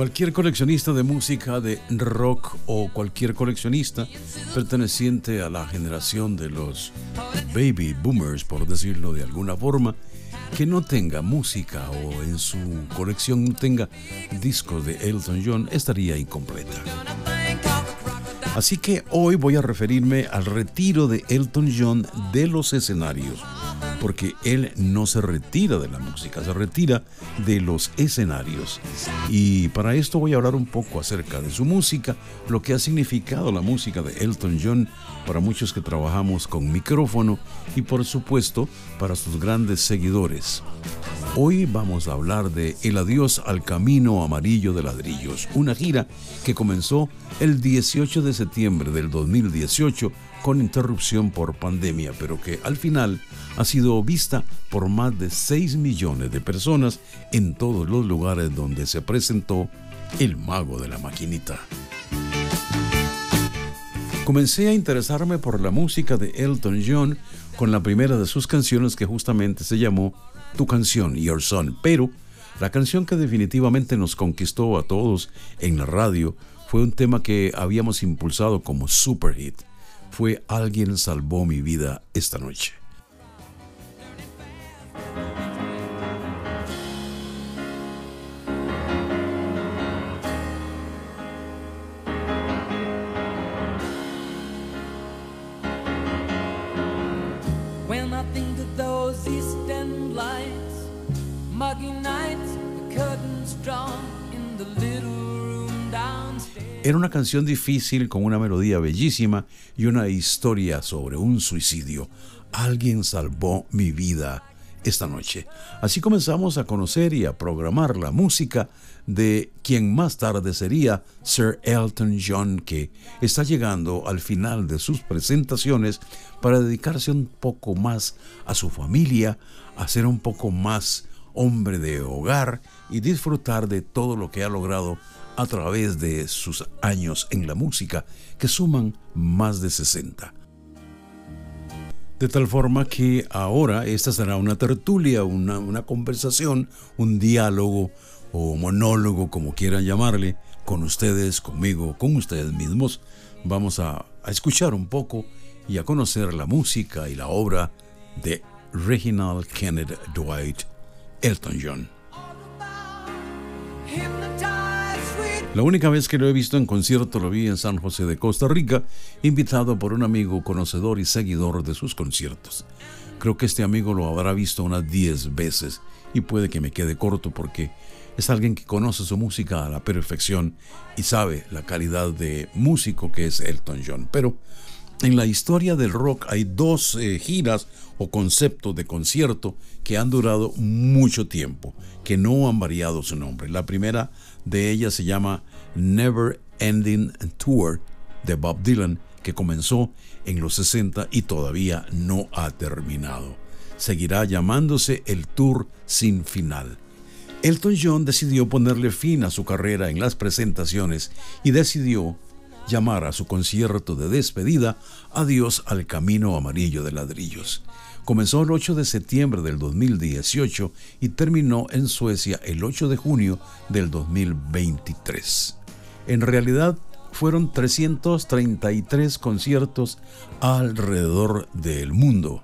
Cualquier coleccionista de música de rock o cualquier coleccionista perteneciente a la generación de los baby boomers, por decirlo de alguna forma, que no tenga música o en su colección no tenga discos de Elton John estaría incompleta. Así que hoy voy a referirme al retiro de Elton John de los escenarios porque él no se retira de la música, se retira de los escenarios. Y para esto voy a hablar un poco acerca de su música, lo que ha significado la música de Elton John para muchos que trabajamos con micrófono y por supuesto para sus grandes seguidores. Hoy vamos a hablar de El adiós al camino amarillo de ladrillos, una gira que comenzó el 18 de septiembre del 2018 con interrupción por pandemia, pero que al final ha sido vista por más de 6 millones de personas en todos los lugares donde se presentó el mago de la maquinita. Comencé a interesarme por la música de Elton John con la primera de sus canciones que justamente se llamó Tu canción, Your Son, pero la canción que definitivamente nos conquistó a todos en la radio fue un tema que habíamos impulsado como super hit fue Alguien salvó mi vida esta noche. Era una canción difícil con una melodía bellísima y una historia sobre un suicidio. Alguien salvó mi vida esta noche. Así comenzamos a conocer y a programar la música de quien más tarde sería Sir Elton John, que está llegando al final de sus presentaciones para dedicarse un poco más a su familia, a ser un poco más hombre de hogar y disfrutar de todo lo que ha logrado a través de sus años en la música, que suman más de 60. De tal forma que ahora esta será una tertulia, una, conversación, un diálogo o monólogo, como quieran llamarle, con ustedes, conmigo, con ustedes mismos. Vamos a, a escuchar un poco y a conocer la música y la obra de Reginald Kenneth Dwight Elton John. La única vez que lo he visto en concierto lo vi en San José de Costa Rica, invitado por un amigo conocedor y seguidor de sus conciertos. Creo que este amigo lo habrá visto unas 10 veces y puede que me quede corto porque es alguien que conoce su música a la perfección y sabe la calidad de músico que es Elton John. Pero en la historia del rock hay dos eh, giras o conceptos de concierto que han durado mucho tiempo, que no han variado su nombre. La primera de ellas se llama Never Ending Tour de Bob Dylan, que comenzó en los 60 y todavía no ha terminado. Seguirá llamándose el Tour sin final. Elton John decidió ponerle fin a su carrera en las presentaciones y decidió llamar a su concierto de despedida Adiós al Camino Amarillo de Ladrillos. Comenzó el 8 de septiembre del 2018 y terminó en Suecia el 8 de junio del 2023. En realidad, fueron 333 conciertos alrededor del mundo.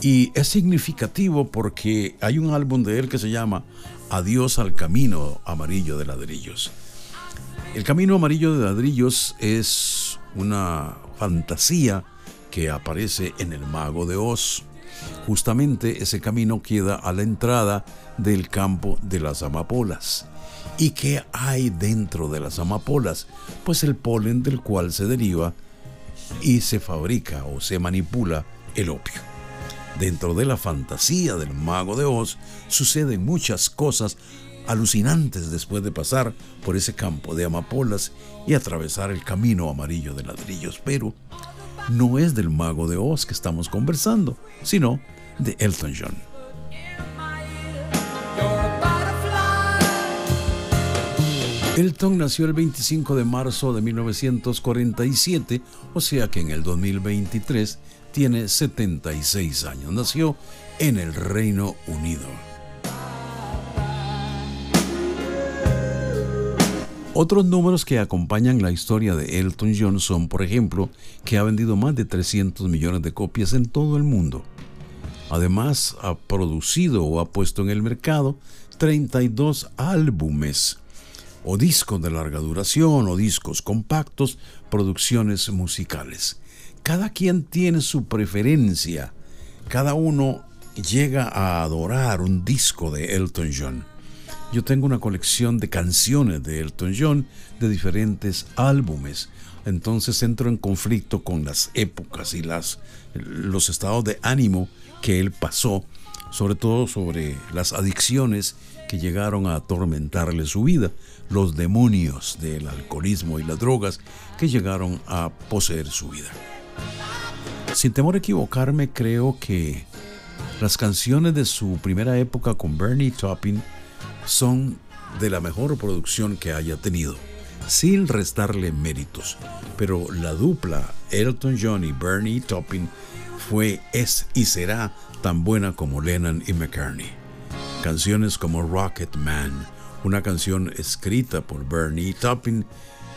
Y es significativo porque hay un álbum de él que se llama Adiós al Camino Amarillo de Ladrillos. El Camino Amarillo de Ladrillos es una fantasía que aparece en el Mago de Oz. Justamente ese camino queda a la entrada del campo de las amapolas. ¿Y qué hay dentro de las amapolas? Pues el polen del cual se deriva y se fabrica o se manipula el opio. Dentro de la fantasía del mago de Oz suceden muchas cosas alucinantes después de pasar por ese campo de amapolas y atravesar el camino amarillo de ladrillos, pero no es del mago de Oz que estamos conversando, sino de Elton John. Elton nació el 25 de marzo de 1947, o sea que en el 2023 tiene 76 años. Nació en el Reino Unido. Otros números que acompañan la historia de Elton John son, por ejemplo, que ha vendido más de 300 millones de copias en todo el mundo. Además, ha producido o ha puesto en el mercado 32 álbumes o discos de larga duración o discos compactos, producciones musicales. Cada quien tiene su preferencia. Cada uno llega a adorar un disco de Elton John. Yo tengo una colección de canciones de Elton John de diferentes álbumes. Entonces entro en conflicto con las épocas y las, los estados de ánimo que él pasó, sobre todo sobre las adicciones que llegaron a atormentarle su vida, los demonios del alcoholismo y las drogas que llegaron a poseer su vida. Sin temor a equivocarme, creo que las canciones de su primera época con Bernie Taupin son de la mejor producción que haya tenido, sin restarle méritos. Pero la dupla Elton John y Bernie Taupin fue, es y será tan buena como Lennon y McCartney. Canciones como Rocket Man, una canción escrita por Bernie Taupin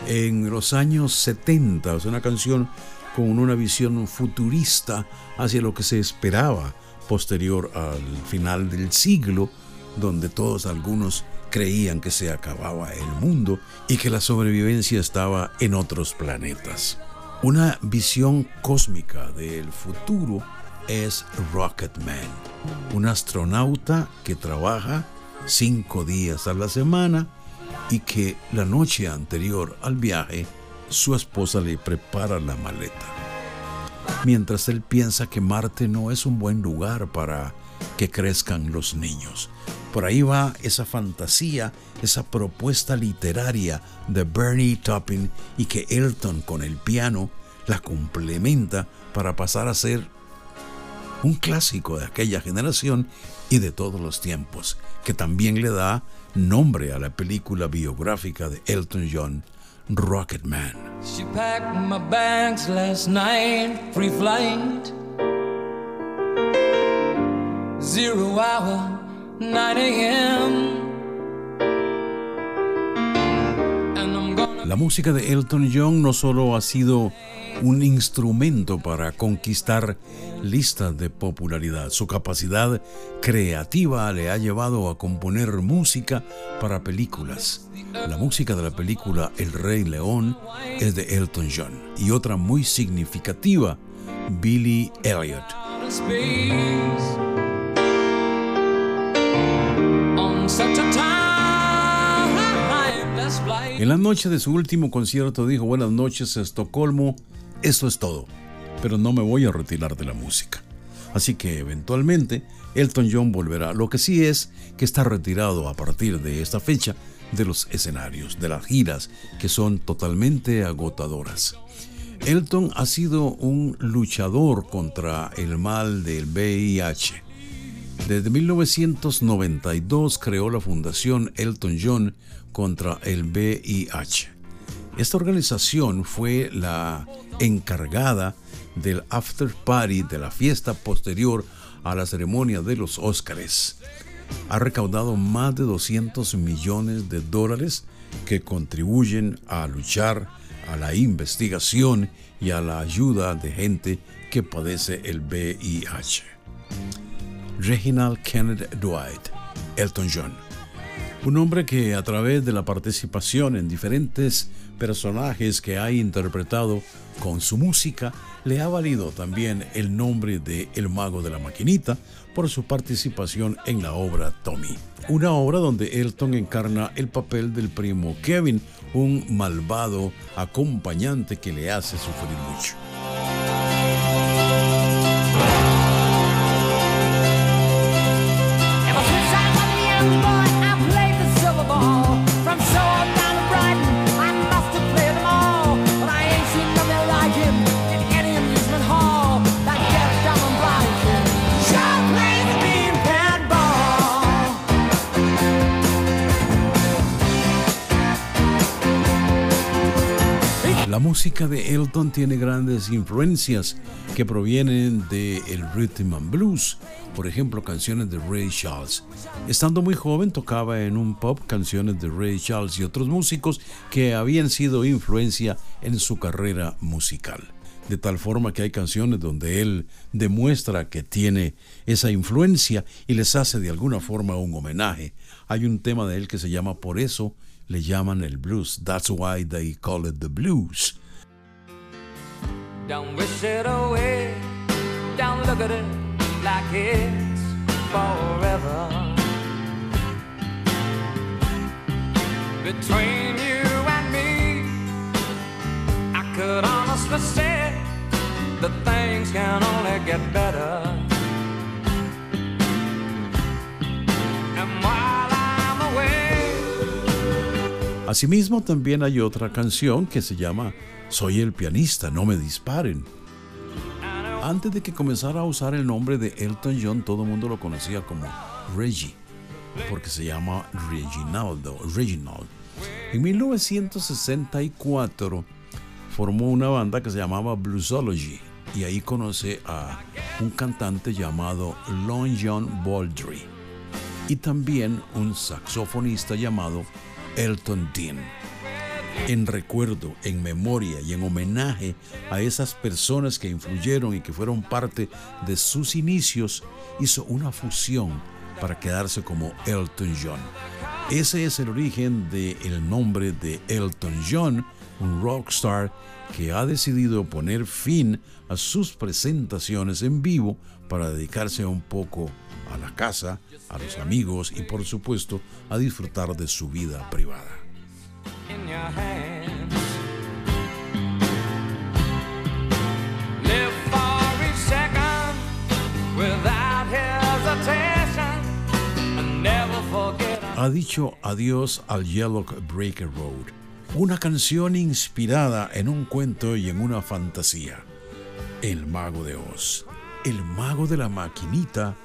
en los años 70, es una canción con una visión futurista hacia lo que se esperaba posterior al final del siglo donde todos algunos creían que se acababa el mundo y que la sobrevivencia estaba en otros planetas. Una visión cósmica del futuro es Rocketman, un astronauta que trabaja cinco días a la semana y que la noche anterior al viaje su esposa le prepara la maleta. Mientras él piensa que Marte no es un buen lugar para que crezcan los niños. Por ahí va esa fantasía, esa propuesta literaria de Bernie Taupin y que Elton con el piano la complementa para pasar a ser un clásico de aquella generación y de todos los tiempos, que también le da nombre a la película biográfica de Elton John, free flight. Zero hour. La música de Elton John no solo ha sido un instrumento para conquistar listas de popularidad, su capacidad creativa le ha llevado a componer música para películas. La música de la película El Rey León es de Elton John y otra muy significativa, Billy Elliot. En la noche de su último concierto dijo buenas noches Estocolmo, esto es todo, pero no me voy a retirar de la música. Así que eventualmente Elton John volverá. Lo que sí es que está retirado a partir de esta fecha de los escenarios, de las giras, que son totalmente agotadoras. Elton ha sido un luchador contra el mal del VIH desde 1992 creó la Fundación Elton John contra el VIH. Esta organización fue la encargada del after party de la fiesta posterior a la ceremonia de los Óscares. Ha recaudado más de 200 millones de dólares que contribuyen a luchar a la investigación y a la ayuda de gente que padece el VIH. Reginald Kenneth Dwight, Elton John. Un hombre que a través de la participación en diferentes personajes que ha interpretado con su música, le ha valido también el nombre de El Mago de la Maquinita por su participación en la obra Tommy. Una obra donde Elton encarna el papel del primo Kevin, un malvado acompañante que le hace sufrir mucho. La música de Elton tiene grandes influencias que provienen del el rhythm and blues, por ejemplo canciones de Ray Charles. Estando muy joven tocaba en un pop canciones de Ray Charles y otros músicos que habían sido influencia en su carrera musical. De tal forma que hay canciones donde él demuestra que tiene esa influencia y les hace de alguna forma un homenaje. Hay un tema de él que se llama Por eso le llaman el blues. That's why they call it the blues. Don't wish it away. Don't look at it like it's forever. Between you and me, I could honestly say that things can only get better. Asimismo, también hay otra canción que se llama Soy el pianista, no me disparen. Antes de que comenzara a usar el nombre de Elton John, todo el mundo lo conocía como Reggie, porque se llama Reginaldo, Reginald. En 1964 formó una banda que se llamaba Bluesology y ahí conoce a un cantante llamado Long John Baldry y también un saxofonista llamado Elton Dean. En recuerdo, en memoria y en homenaje a esas personas que influyeron y que fueron parte de sus inicios, hizo una fusión para quedarse como Elton John. Ese es el origen del nombre de Elton John, un rockstar que ha decidido poner fin a sus presentaciones en vivo para dedicarse un poco a la casa, a los amigos y por supuesto a disfrutar de su vida privada. Ha dicho adiós al Yellow Breaker Road, una canción inspirada en un cuento y en una fantasía. El mago de Oz, el mago de la maquinita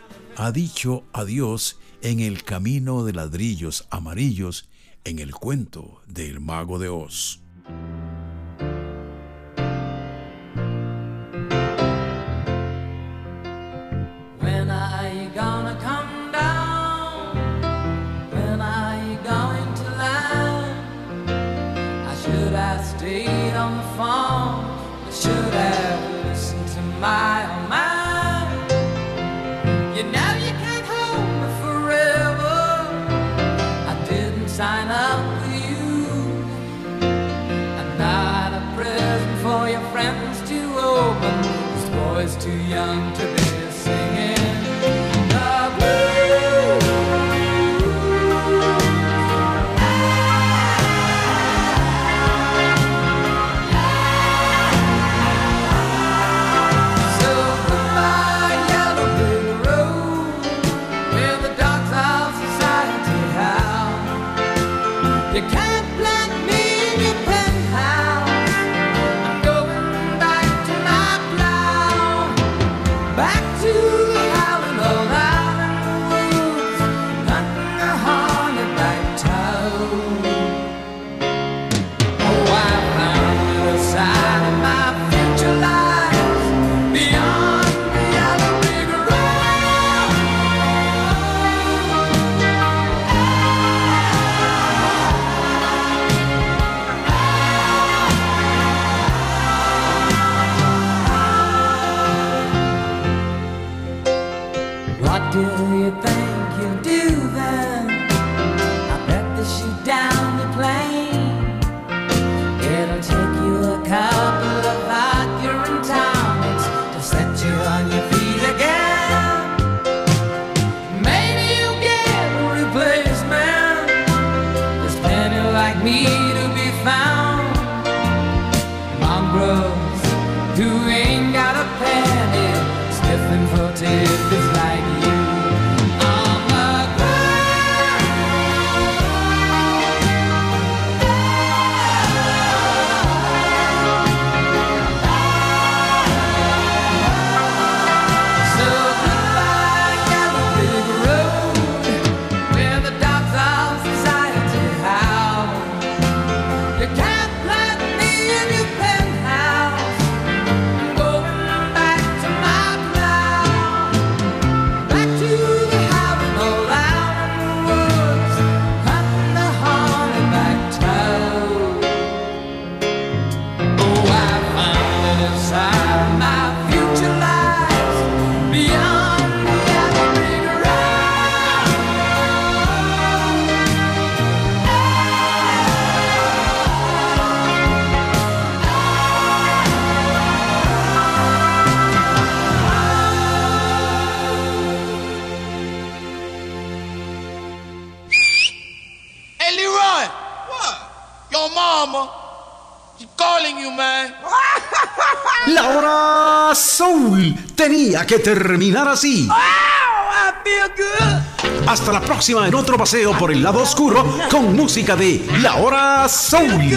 ha dicho adiós en el camino de ladrillos amarillos en el cuento del mago de Oz. your friends too open. This boy's too young to be. doing tenía que terminar así. Oh, I feel good. Hasta la próxima en otro paseo por el lado oscuro con música de La hora Soul.